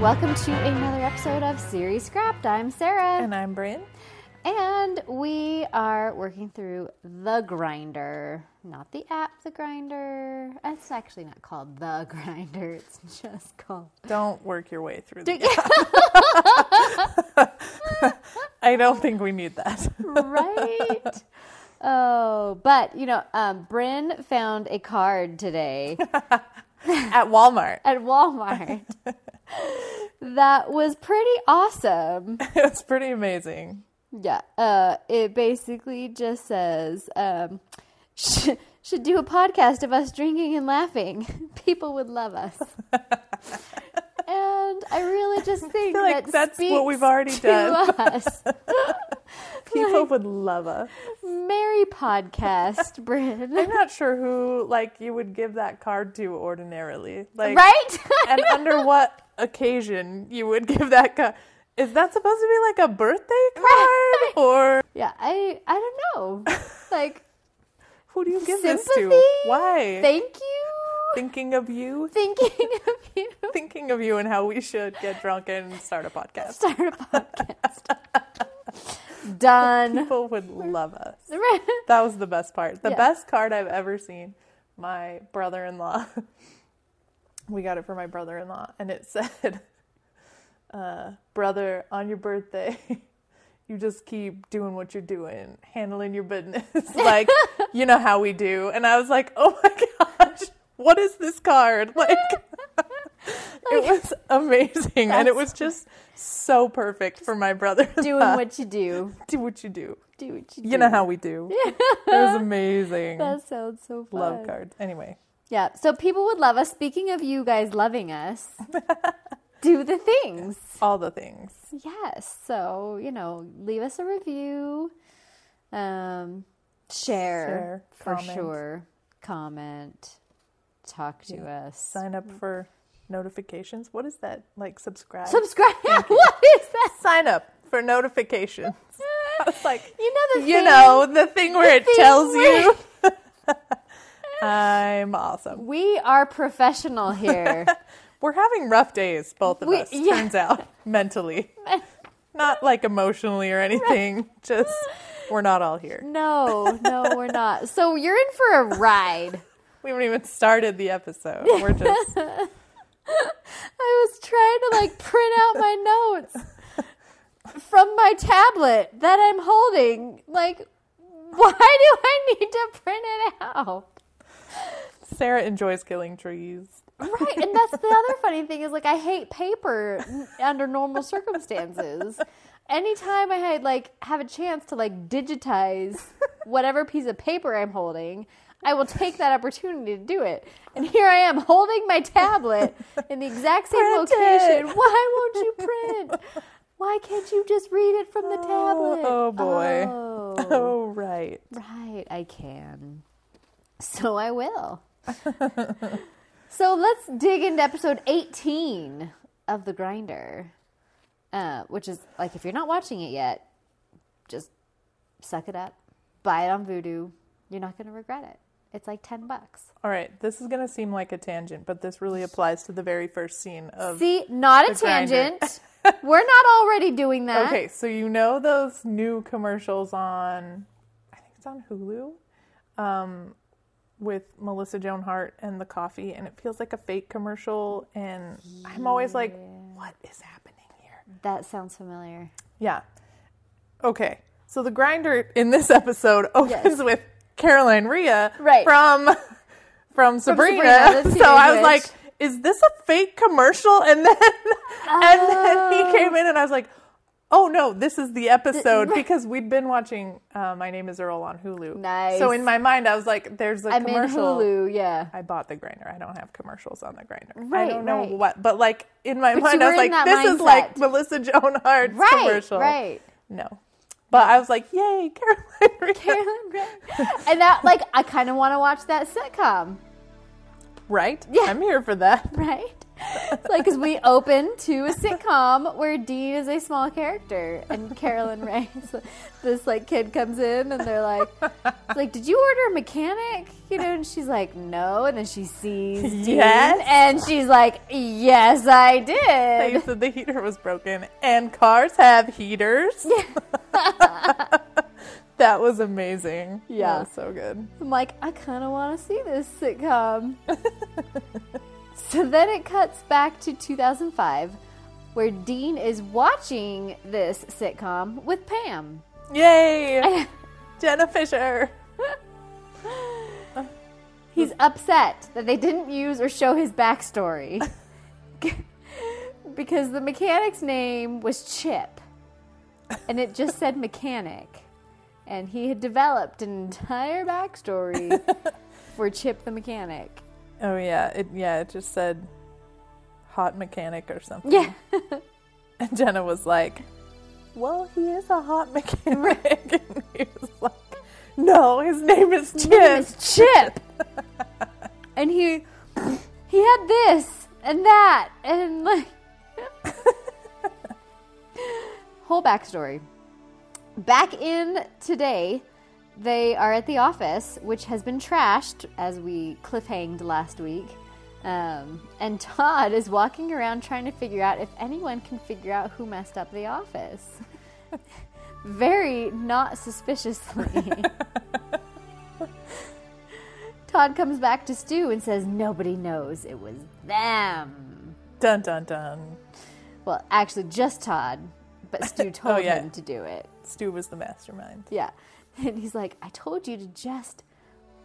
welcome to another episode of Series Scrapped. I'm Sarah. And I'm Bryn. And we are working through The Grinder. Not the app, The Grinder. It's actually not called The Grinder, it's just called. Don't work your way through the app. I don't think we need that. right? Oh, but you know, um, Bryn found a card today At Walmart. at Walmart that was pretty awesome. It's pretty amazing. Yeah, uh, it basically just says um, should, should do a podcast of us drinking and laughing. People would love us. And I really just think like that that's what we've already done. us. People would love us. Merry podcast, Bryn. I'm not sure who like you would give that card to ordinarily. Like right? and under what occasion you would give that card. Is that supposed to be like a birthday card? Or yeah, I I don't know. Like, who do you give this to? Why? thank you. Thinking of you? Thinking of you. Thinking of you and how we should get drunk and start a podcast. Start a podcast. Done. People would love us. That was the best part. The Yeah. best card I've ever seen. My brother in law, we got it for my brother in law, and it said, uh, Brother, on your birthday, you just keep doing what you're doing, handling your business like you know how we do. And I was like, Oh my gosh, what is this card? Like, it was amazing, and it was just so perfect for my brother. Doing what you do. do what you do. Do what you do. You know how we do. Yeah. It was amazing. That sounds so fun. Love cards. Anyway, Yeah. So people would love us. Speaking of you guys loving us, do the things. all the things. Yes. So, you know, leave us a review, um, share, Share, for comment. sure, comment, talk to us. Sign up for notifications. What is that? Like subscribe. Subscribe. What is that? Sign up for notifications. I was like, You know the you thing- know, the thing where it thing tells where- you. I'm awesome. We are professional here. We're having rough days, both of We- us. yeah. Turns out, mentally, not like emotionally or anything. Just we're not all here. no, no, we're not. So you're in for a ride. We haven't even started the episode. We're just I was trying to like print out my notes from my tablet that I'm holding. Like, why do I need to print it out? Sarah enjoys killing trees. Right, and that's the other funny thing is like I hate paper under normal circumstances. Anytime I had like have a chance to like digitize whatever piece of paper I'm holding, I will take that opportunity to do it. And here I am holding my tablet in the exact same Print location. it. Why won't you print? Why can't you just read it from the tablet? oh, boy. Oh, Oh right. right, I can. So I will. so let's dig into episode 18 of The Grinder, uh, which is like if you're not watching it yet, just suck it up, buy it on Vudu. You're not going to regret it. It's like 10 bucks. All right, this is going to seem like a tangent, but this really applies to the very first scene of. See, not a tangent. We're not already doing that. Okay, so you know those new commercials on, I think it's on Hulu, um, with Melissa Joan Hart and the coffee, and it feels like a fake commercial, and I'm always like, what is happening here? That sounds familiar. Yeah. Okay, so the grinder in this episode opens Yes. with Caroline Rhea Right. from from Sabrina. Sabrina, so I was like, is this a fake commercial? And then and then he came in and I was like, oh no, this is the episode because we'd been watching uh, My Name Is Earl on Hulu. Nice. So in my mind, I was like, there's a I'm in commercial. Hulu, yeah. I bought the grinder. I don't have commercials on the grinder. I don't know right. what, but like in my But mind, I was like, this is like. Melissa Joan Hart's Right, commercial. right. No. But I was like, yay, Caroline Rhea. Carolyn Gray. and that, like, I kind of want to watch that sitcom, Right? Yeah. I'm here for that. right? It's like because we open to a sitcom where Dean is a small character and Carolyn Rhea, this like kid comes in and they're like, it's like, did you order a mechanic? You know, and she's like, no, and then she sees Dean, Yes. and she's like, yes, I did. They said the heater was broken, and cars have heaters. that was amazing. Yeah. That was so good. I'm like, I kind of want to see this sitcom. So then it cuts back to 2005, where Dean is watching this sitcom with Pam. Yay! Jenna Fischer. He's upset that they didn't use or show his backstory because the mechanic's name was Chip and it just said mechanic. And he had developed an entire backstory for Chip the mechanic. Oh yeah, it yeah, it just said hot mechanic or something. Yeah. And Jenna was like, Well, he is a hot mechanic. and he was like, No, his name is Chip. name is Chip. and he he had this and that and like whole backstory. Back in today, they are at the office, which has been trashed as we cliffhanged last week. Um, and Todd is walking around trying to figure out if anyone can figure out who messed up the office. Very not suspiciously. Todd comes back to Stu and says, Nobody knows it was them. Dun dun dun. Well, actually, just Todd, but Stu told yeah. him to do it. Stu was the mastermind. Yeah. And he's like, I told you to just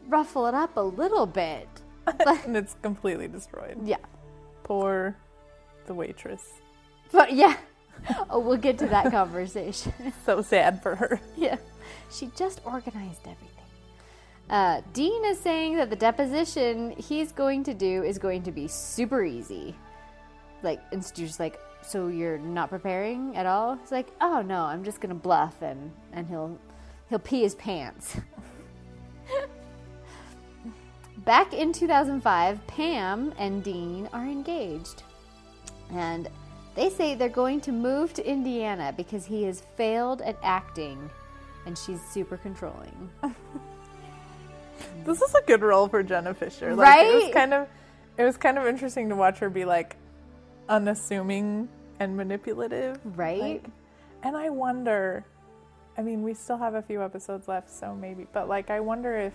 ruffle it up a little bit. And it's completely destroyed. Yeah. Poor the waitress. But yeah. Oh, we'll get to that conversation. So sad for her. yeah. She just organized everything. Uh, Dean is saying that the deposition he's going to do is going to be super easy. Like, and Stu's like, so you're not preparing at all? He's like, oh no, I'm just gonna bluff and and he'll he'll pee his pants. Back in 2005, Pam and Dean are engaged. And they say they're going to move to Indiana because he has failed at acting and she's super controlling. This is a good role for Jenna Fischer. Like, It was Right? kind of it was kind of interesting to watch her be like unassuming and manipulative. Right? Like, and I wonder I mean, we still have a few episodes left, so maybe but like I wonder if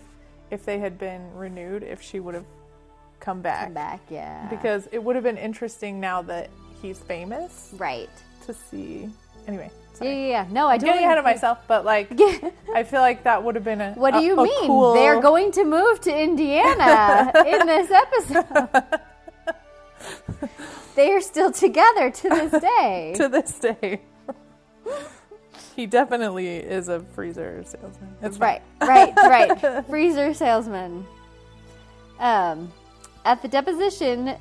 if they had been renewed if she would have come back. Come back, yeah. Because it would have been interesting now that he's famous right. to see. Anyway, Yeah, sorry. yeah, yeah. No, I Getting totally ahead of myself, but like I feel like that would have been a What do a- you a mean? cool- They're going to move to Indiana in this episode. they are still together to this day. to this day. He definitely is a freezer salesman. It's right, right, right. Freezer salesman. Um, at the deposition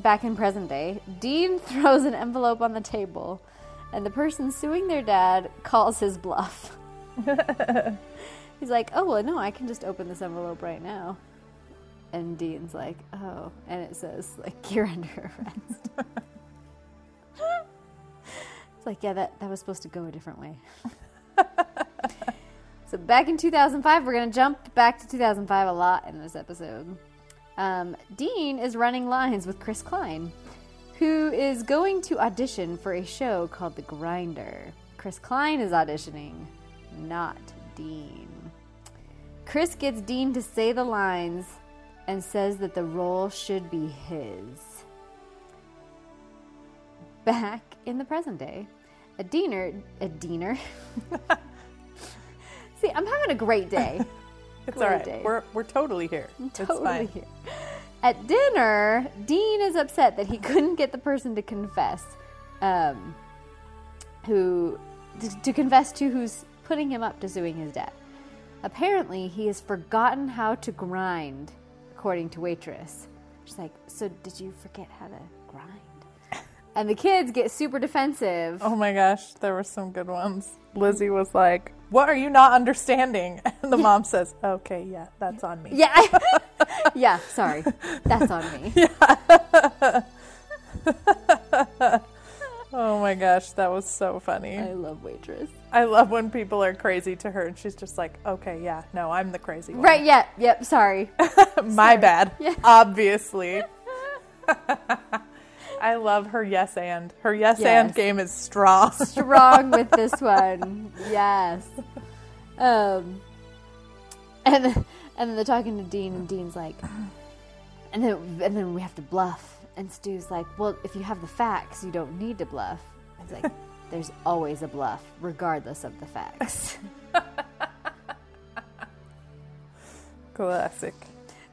back in present day, Dean throws an envelope on the table, and the person suing their dad calls his bluff. He's like, "Oh well, no, I can just open this envelope right now." And Dean's like, "Oh," and it says like, "You're under arrest." It's like, yeah, that that was supposed to go a different way. So back in 2005, we're going to jump back to 2005 a lot in this episode. Um, Dean is running lines with Chris Klein, who is going to audition for a show called The Grinder. Chris Klein is auditioning, not Dean. Chris gets Dean to say the lines and says that the role should be his. Back in the present day, a Deaner, a Deaner. See, I'm having a great day. It's Great all right. day. We're we're totally here. It's totally fine. here. At dinner, Dean is upset that he couldn't get the person to confess, um, who to, to confess to who's putting him up to suing his debt. Apparently, he has forgotten how to grind, according to waitress. She's like, "So did you forget how to grind?" And the kids get super defensive. Oh my gosh, there were some good ones. Lizzie was like, "What are you not understanding?" And the mom says, "Okay, yeah, that's on me." Yeah, yeah. Sorry, that's on me. Yeah. Oh my gosh, that was so funny. I love waitress. I love when people are crazy to her and she's just like, okay, yeah, no, I'm the crazy one. Right? Yeah. Yep. Sorry. My bad. Yeah. Obviously. I love her yes and. Her yes, and game is strong. Strong with this one. Yes. Um. And then, and then they're talking to Dean, and Dean's like, and then and then we have to bluff. And Stu's like, well, if you have the facts, you don't need to bluff. It's like, there's always a bluff, regardless of the facts. Classic.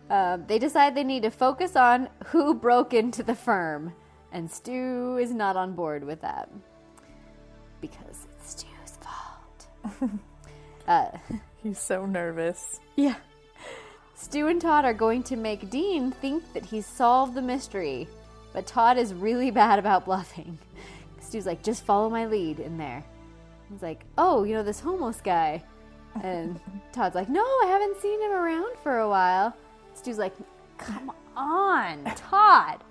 Um, they decide they need to focus on who broke into the firm, and Stu is not on board with that because it's Stu's fault. uh, He's so nervous. yeah. Stu and Todd are going to make Dean think that he's solved the mystery, but Todd is really bad about bluffing. Stu's like, just follow my lead in there. He's like, oh, you know, this homeless guy. And Todd's like, no, I haven't seen him around for a while. Stu's like, come on, Todd.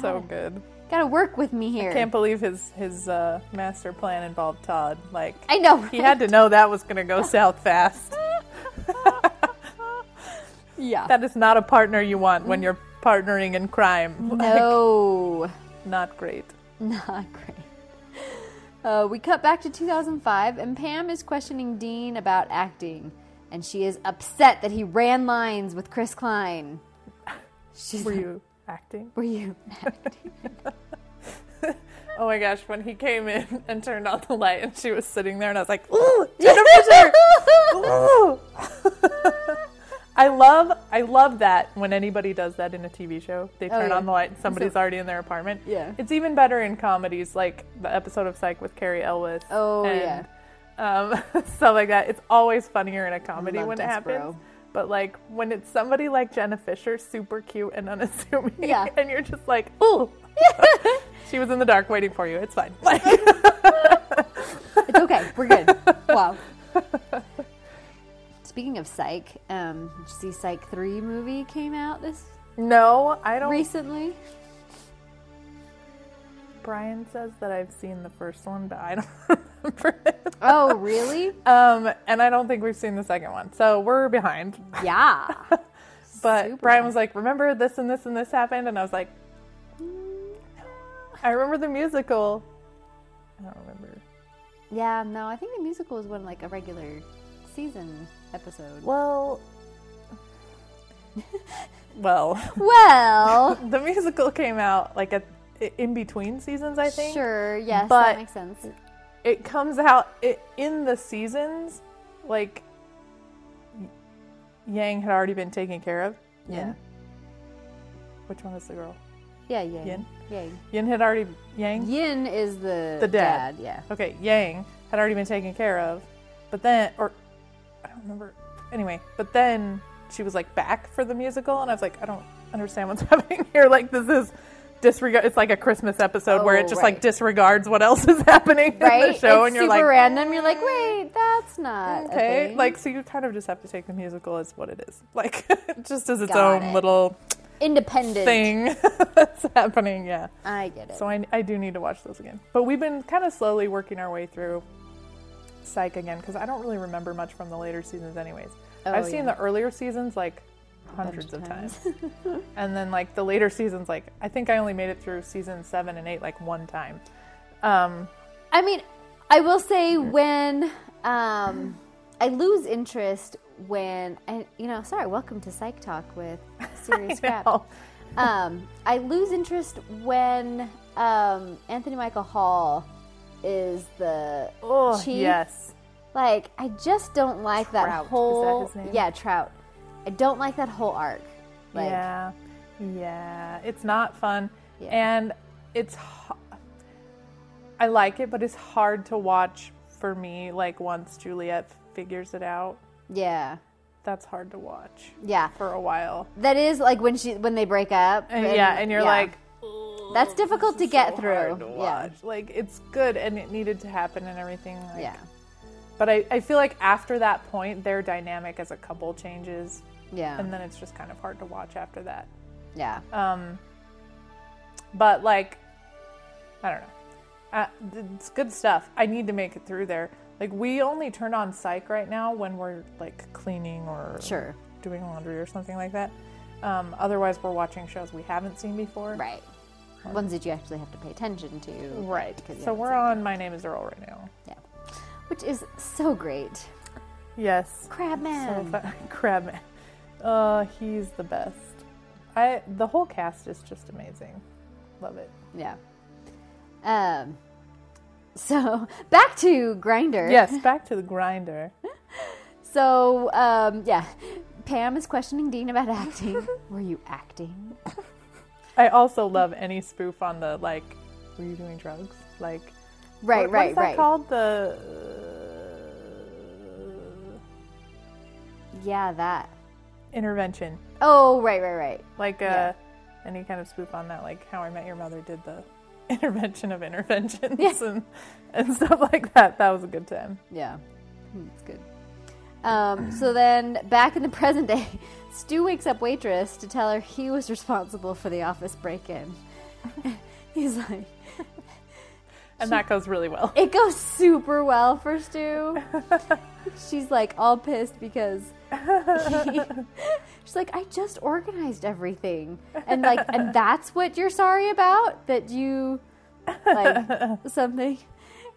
So good. Gotta work with me here. I Can't believe his his uh, master plan involved Todd. Like I know. he had to know that was to go south fast. Yeah. That is not a partner you want when you're partnering in crime. Like, no. not great. Not great. Uh, we cut back to 2005, and Pam is questioning Dean about acting, and she is upset that he ran lines with Chris Klein. She's Were like, you acting? Were you acting? Oh my gosh, when he came in and turned on the light and she was sitting there and I was like, ooh, Jenna Fischer! Ooh. I love I love that when anybody does that in a TV show. They Oh, turn yeah. on the light and somebody's So- already in their apartment. Yeah. It's even better in comedies like the episode of Psych with Cary Elwes. Oh, and, um, stuff like that. It's always funnier in a comedy Love when it happens. But like when it's somebody like Jenna Fischer, super cute and unassuming, Yeah. and you're just like, ooh. she was in the dark waiting for you. It's fine. It's okay. We're good. Wow. Speaking of Psych, um, did you see Psych 3 movie came out this no, I don't. recently? Brian says that I've seen the first one, but I don't remember it. Oh, really? Um, and I don't think we've seen the second one, so we're behind. Yeah. But Super Brian was like, "Remember this and this and this happened," and I was like, "Mm, "I remember the musical. I don't remember." Yeah, no, I think the musical was one like a regular season episode. Well, well, Well, the musical came out like at in between seasons, I think. sure, yes, But- that makes sense. It comes out it, in the seasons, like Yang had already been taken care of. Yeah, Yin? Which one is the girl? yeah, yeah, Yin? yeah. Yin had already Yang. Yin is the The dad. Yeah, Okay, Yang had already been taken care of, but then, or I don't remember. Anyway, but then she was like back for the musical, and I was like, I don't understand what's happening here. Like this is disregard. It's like a Christmas episode where Oh, it just right. like disregards what else is happening right. in the show, it's and you're like random. You're like, wait, that's not okay, like so you kind of just have to take the musical as what it is, like just as its Got own it. little independent thing that's happening. Yeah. I get it. So I, I do need to watch those again. But we've been kind of slowly working our way through Psych again because I don't really remember much from the later seasons, anyways. Oh, I've seen yeah. the earlier seasons like hundreds of of times. and then like the later seasons, like I think I only made it through season seven and eight like one time. Um, I mean, I will say when um, I lose interest when I, you know, sorry, welcome to Psych Talk with Serious Crap. Um, I lose interest when um, Anthony Michael Hall is the oh, chief. yes. Like, I just don't like Trout, that whole. his name? Yeah, Trout. I don't like that whole arc. Like, yeah, yeah, it's not fun, Yeah. and it's. I like it, but it's hard to watch for me. Like once Juliet figures it out, yeah, that's hard to watch yeah. for a while. That is like when she when they break up. And, yeah, and you're yeah. like, That's difficult to get so through." hard to Yeah. Like it's good and it needed to happen and everything. Like, yeah, But I, I feel like after that point, their dynamic as a couple changes, yeah, and then it's just kind of hard to watch after that. yeah. Um, but like, I don't know. Uh, it's good stuff. I need to make it through there. Like we only turn on psych right now when we're like cleaning or Sure. doing laundry or something like that. Um, otherwise, we're watching shows we haven't seen before. Right. Ones that you actually have to pay attention to. Right. So we're on My Name Is Earl right now. Yeah. Which is so great. Yes. Crabman. fun. Crabman. Uh, he's the best. I the whole cast is just amazing. Love it. yeah. Um. So back to Grinder. Yes, back to the grinder. So um, yeah, Pam is questioning Dean about acting. Were you acting? I also love any spoof on the like, were you doing drugs? Like, Right, what, right, what is that right. called? The Yeah, that. intervention. Oh, right, right, right. Like, uh, Yeah. any kind of spoof on that, like How I Met Your Mother did the intervention of interventions Yeah. and and stuff like that. That was a good time. Yeah, it's good. Um, so then, back in the present day, Stu wakes up waitress to tell her he was responsible for the office break-in. He's like, And that goes really well. it goes super well for Stu. She's like all pissed because she's like, I just organized everything, and like, and that's what you're sorry about that you like something,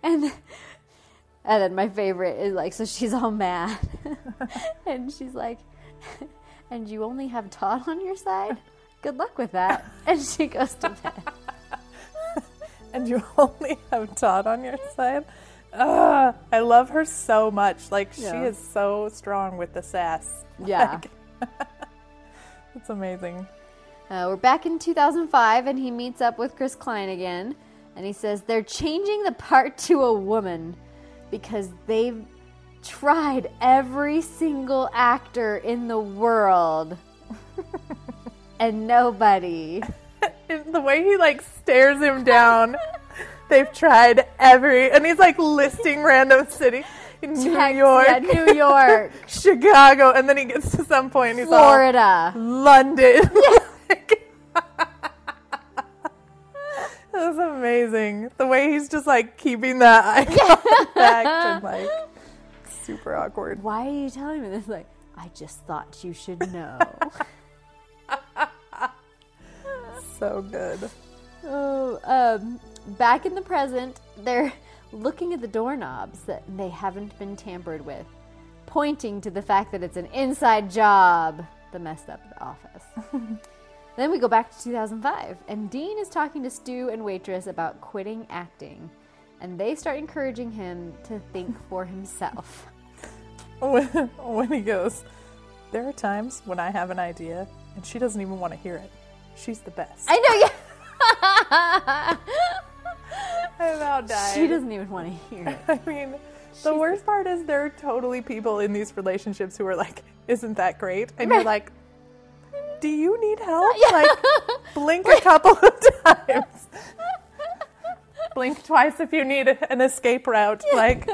and and then my favorite is like, so she's all mad, and she's like, and you only have Todd on your side. Good luck with that. And she goes to bed. and you only have Todd on your side. Ugh, I love her so much. Like she is so strong with the sass. Yeah. It's amazing. Uh, we're back in 2005, and he meets up with Chris Klein again, and he says they're changing the part to a woman because they've tried every single actor in the world, and nobody. The way he like stares him down. They've tried every, and he's like listing random city, New Tex- York, yeah, New York, Chicago, and then he gets to some point and he's like Florida. all London. That was amazing. The way he's just like keeping that eye contact and like super awkward. Why are you telling me this? Like, I just thought you should know. So good. Oh, um, back in the present, they're looking at the doorknobs that they haven't been tampered with, pointing to the fact that it's an inside job. The messed up office. then we go back to 2005, and Dean is talking to Stu and waitress about quitting acting, and they start encouraging him to think for himself. When, when he goes, there are times when I have an idea and she doesn't even want to hear it. She's the best. I know, yeah. About dying. she doesn't even want to hear it. I mean, the worst part is there are totally people in these relationships who are like, "Isn't that great?" And you're like, "Do you need help?" Like, blink a couple of times. blink twice if you need an escape route. Like,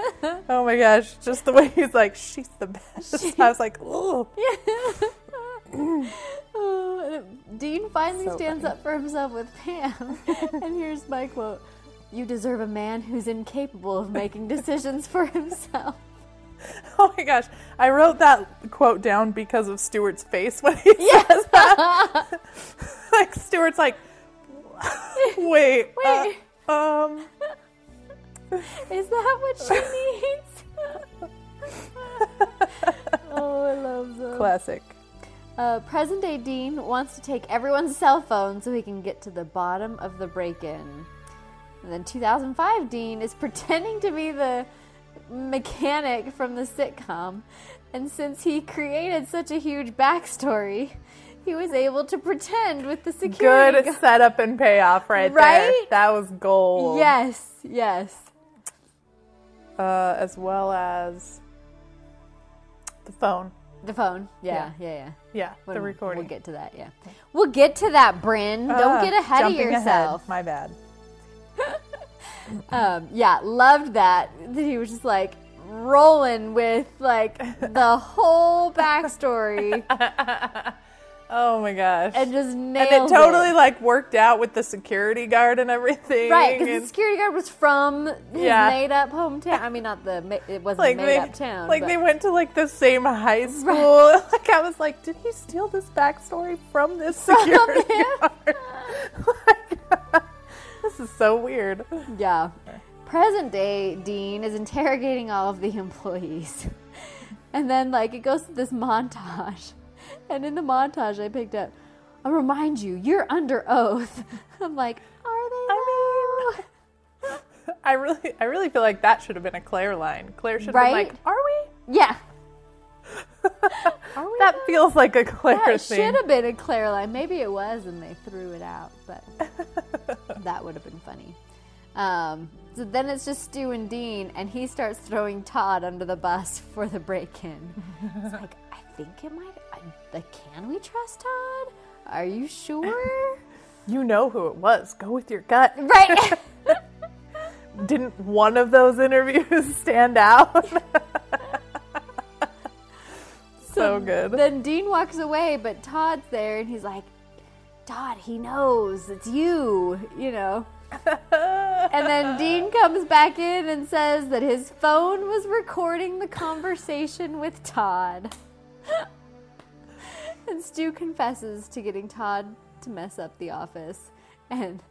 oh my gosh, just the way he's like, "She's the best." I was like, "Oh, Oh, Dean finally So stands funny. up for himself with Pam. and here's my quote You deserve a man who's incapable of making decisions for himself. oh my gosh!" I wrote that quote down because of Stuart's face when he says that. like Stuart's like, "Wait, uh, Wait. um." Is that what she needs? oh, I love them. Classic. Uh, present day Dean wants to take everyone's cell phone so he can get to the bottom of the break in. And then 2005 Dean is pretending to be the mechanic from the sitcom. And since he created such a huge backstory, he was able to pretend with the security Good setup and payoff right, there. Right? That was gold. Yes, yes. Uh, as well as the phone. The phone. Yeah, yeah, yeah. Yeah, the When- recording. We'll get to that, yeah. We'll get to that, Bryn. Don't Ah, get ahead of yourself. My bad. Um, yeah, loved that. He was just like rolling with like the whole backstory. Oh my gosh. and just nailed And it totally like worked out with the security guard and everything. Right, because the security guard was from his Yeah. made-up hometown. I mean, not the it wasn't like a they, made-up town. like but- they went to like the same high school. Like I was like, did he steal this backstory from this security him? guard? Like, this is so weird. Yeah. Present day Dean is interrogating all of the employees. And then like it goes to this montage. And in the montage I picked up, I'll remind you, you're under oath. I'm like, are they? I mean, I really, I really feel like that should have been a Claire line. Claire should have Right? been like, "Are we?" yeah. Are we That feels like a Claire That thing. should have been a Claire line. Maybe it was and they threw it out, but that would have been funny. Um, so then it's just Stu and Dean, and he starts throwing Todd under the bus for the break in. It's like, I think it might. I, like, can we trust Todd? Are you sure? You know who it was. Go with your gut. right. Didn't one of those interviews stand out? So good. Then Dean walks away, but Todd's there, and he's like, Todd, he knows it's you, you know. And then Dean comes back in and says that his phone was recording the conversation with Todd. and Stu confesses to getting Todd to mess up the office. And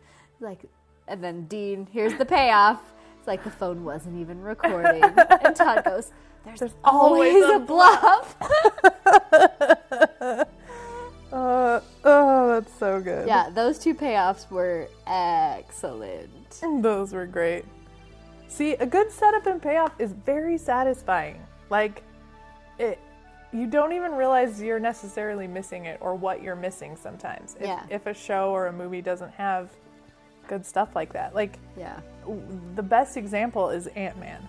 like and then Dean, here's the payoff. It's like the phone wasn't even recording. and Todd goes, There's, always, always a a bluff. Uh, oh, that's so good. yeah, those two payoffs were excellent. Those were great. See, a good setup and payoff is very satisfying. Like, it, you don't even realize you're necessarily missing it or what you're missing sometimes. If, Yeah. if a show or a movie doesn't have good stuff like that. Like, Yeah. w- the best example is Ant Man.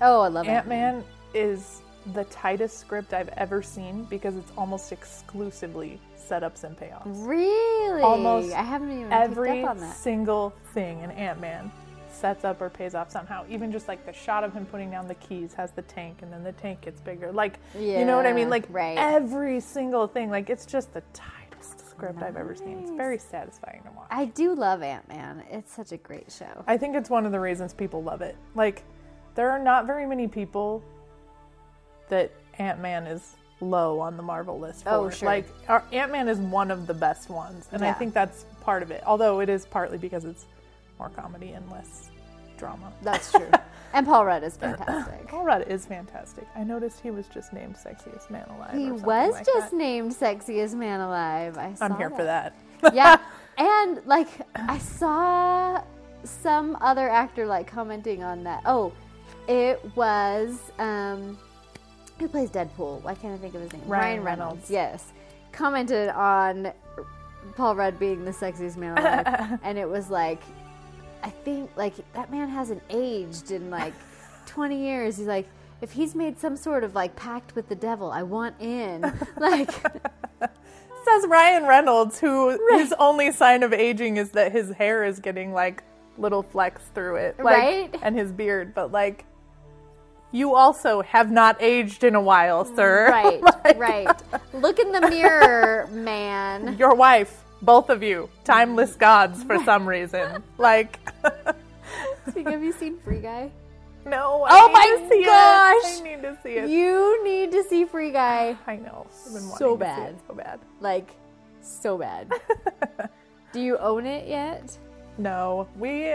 Oh, I love Ant. Man is the tightest script I've ever seen because it's almost exclusively setups and payoffs. Really? Almost I haven't even Every picked up on that. single thing in Ant Man sets up or pays off somehow. Even just like the shot of him putting down the keys has the tank and then the tank gets bigger. Like, you know what I mean? Like, right. every single thing. Like, it's just the tightest script I've ever seen. It's very satisfying to watch. I do love Ant Man. It's such a great show. I think it's one of the reasons people love it. Like, there are not very many people that Ant Man is low on the Marvel list for. Oh, sure. Like, Ant Man is one of the best ones, and I think that's part of it. Although it is partly because it's more comedy and less drama. That's true. and Paul Rudd is fantastic. Paul Rudd is fantastic. I noticed he was just named sexiest man alive. He was like just that. named sexiest man alive. I saw I'm here for that. yeah, and like I saw some other actor like commenting on that. Oh, it was um, who plays Deadpool? Why can't I think of his name? Ryan Reynolds. Yes, commented on Paul Rudd being the sexiest man alive, and it was like, I think like that man hasn't aged in like 20 years. He's like. If he's made some sort of like pact with the devil, I want in. Like, Says Ryan Reynolds, who his only sign of aging is that his hair is getting like little flecks through it, like, Right? And his beard, but like, you also have not aged in a while, sir. Right, Like, right. Look in the mirror, man. Your wife, both of you, timeless gods for some reason. Like, Speaking, have you seen Free Guy? no. I Oh my gosh! It. I need to see it. You need to see Free Guy. I know. I've been So wanting to see bad. so bad. Like, so bad. Do you own it yet? No, we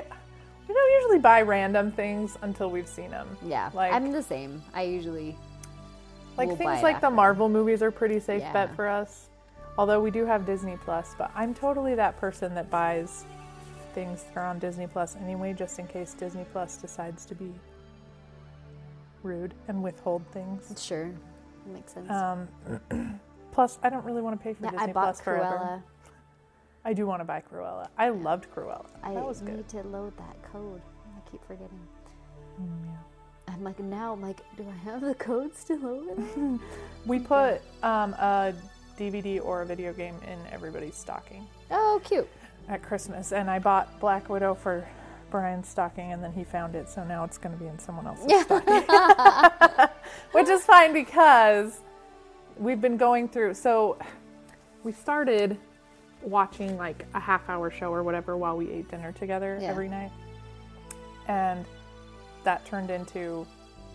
we don't usually buy random things until we've seen them. Yeah, Like- I'm the same. I usually Like We'll buy things like the. Marvel movies are pretty safe Yeah. bet for us. Although we do have Disney Plus, but I'm totally that person that buys things that are on Disney Plus anyway, just in case Disney Plus decides to be rude and withhold things. sure makes sense. Um, plus, I don't really want to pay for yeah, Disney I bought Plus forever. I do want to buy Cruella. I loved Cruella. I that was need to load that code. I keep forgetting. Mm, I'm like now. I'm like, do I have the code still open? We put um, a DVD or a video game in everybody's stocking. oh, cute. at Christmas, and I bought Black Widow for Brian's stocking, and then he found it, so now it's going to be in someone else's stocking, which is fine because we've been going through. So we started watching like a half hour show or whatever while we ate dinner together Yeah. every night. And that turned into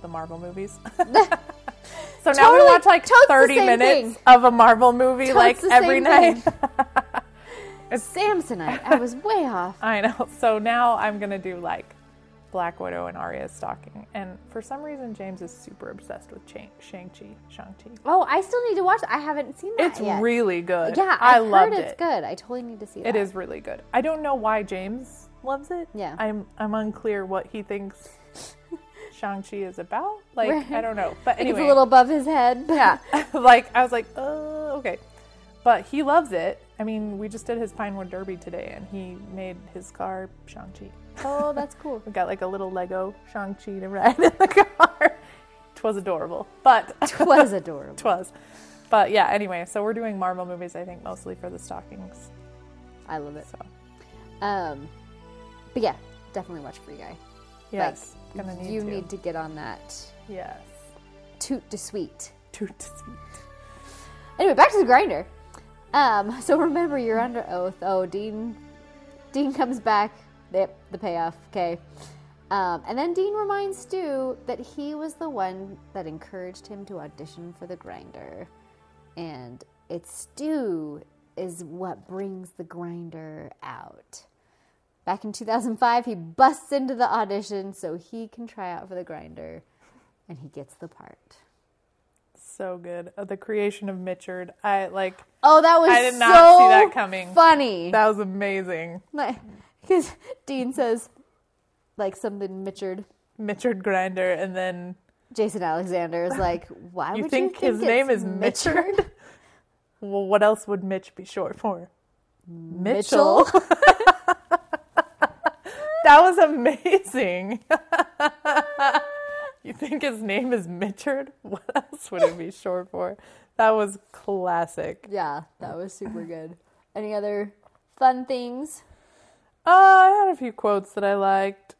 the Marvel movies. so now we watch like 30 minutes thing. of a Marvel movie Totes like every night. thing. Samsonite. I was way off. I know. So now I'm going to do like Black Widow and Arya's stalking. And for some reason, James is super obsessed with Shang- Shang-Chi. Shang-Chi. Oh, I still need to watch. I haven't seen that It's yet. really good. yeah, I I've loved heard it's it. good. I totally need to see that. It is really good. I don't know why James loves it. Yeah. I'm I'm unclear what he thinks Shang-Chi is about. Like Right. I don't know. But anyway. It's a little above his head. yeah. like I was like, "Oh, okay." But he loves it. I mean, we just did his Pinewood Derby today and he made his car Shang-Chi. Oh, that's cool. We got like a little Lego Shang-Chi to ride in the car. Twas adorable. But Was adorable. twas. But yeah, anyway, so we're doing Marvel movies I think mostly for the stockings. I love it. So, Um, but yeah, definitely watch Free Guy. yes, gonna need you to. need to get on that Yes. toot to sweet. Toot to sweet. Anyway, back to the grinder. Um, so remember, you're under oath. Oh, Dean. Dean comes back. Yep, the payoff. Okay. Um, and then Dean reminds Stu that he was the one that encouraged him to audition for the grinder, and it's Stu is what brings the grinder out. Back in 2005, he busts into the audition so he can try out for the grinder, and he gets the part. So good. Uh, the creation of Mitchard. I like Oh, that was I did not so see that coming. Funny. that was amazing. Because Dean says, like something Mitchard. Mitchard Grinder and then Jason Alexander is like, why you would think, you think his name is Mitchard? well, what else would Mitch be short for? Mitchell. Mitchell? That was amazing. you think his name is Mitchard? What else would it be short for? That was classic. yeah, that was super good. Any other fun things? Uh, I had a few quotes that I liked.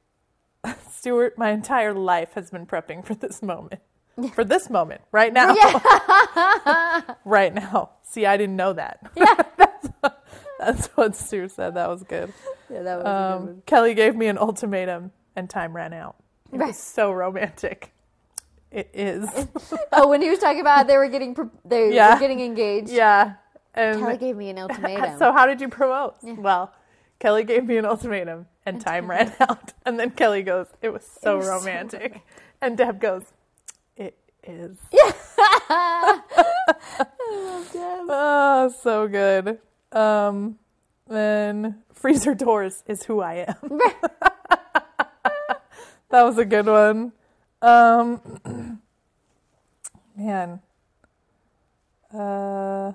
Stuart, my entire life has been prepping for this moment. For this moment, right now. right now. See, I didn't know that. Yeah. that's, what, that's what Stuart said. That was good. Yeah, that was good Um, one. Kelly gave me an ultimatum and time ran out. It Right. was so romantic. It is. Oh, when he was talking about they were getting they Yeah. were getting engaged. yeah. And Kelly gave me an ultimatum. so how did you promote? Well, Kelly gave me an ultimatum and time ran out. And then Kelly goes, it was so was so romantic. and Deb goes, it is. Yeah. Oh, so good. Um, then freezer doors is who I am. that was a good one. Um, man. Uh,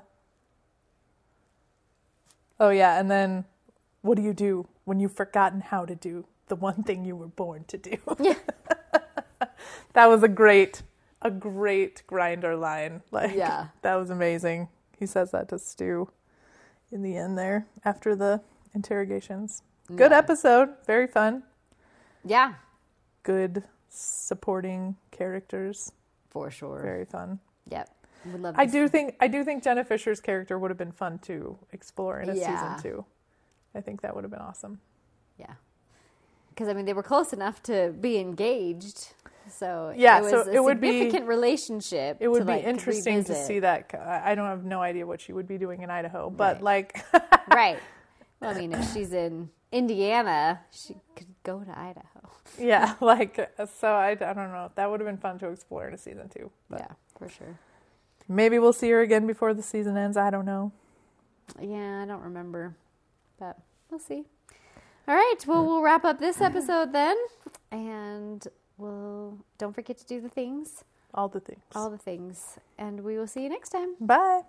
oh yeah, and then what do you do when you've forgotten how to do the one thing you were born to do? Yeah. that was a great, a great grinder line. Like, Yeah. that was amazing. He says that to Stu in the end there after the interrogations. Good episode, very fun. Yeah, Good supporting characters, for sure. very fun. Yep. Would love I do think I do think Jenna Fischer's character would have been fun to explore in a Yeah. season two. I think that would have been awesome. Yeah. Because I mean, they were close enough to be engaged, so Yeah, it was so a it would be- significant relationship. It would to, be like, interesting to see that. I I don't have no idea what she would be doing in Idaho, but Right. like, right. Well, I mean, if she's in Indiana, she could go to Idaho. yeah, like so. I, I don't know. That would have been fun to explore in a season two. But yeah, for sure. maybe we'll see her again before the season ends. I don't know. Yeah, I don't remember, but we'll see. All right, well, we'll wrap up this episode then, and we'll don't forget to do the things, All the things. all the things, and we will see you next time. Bye.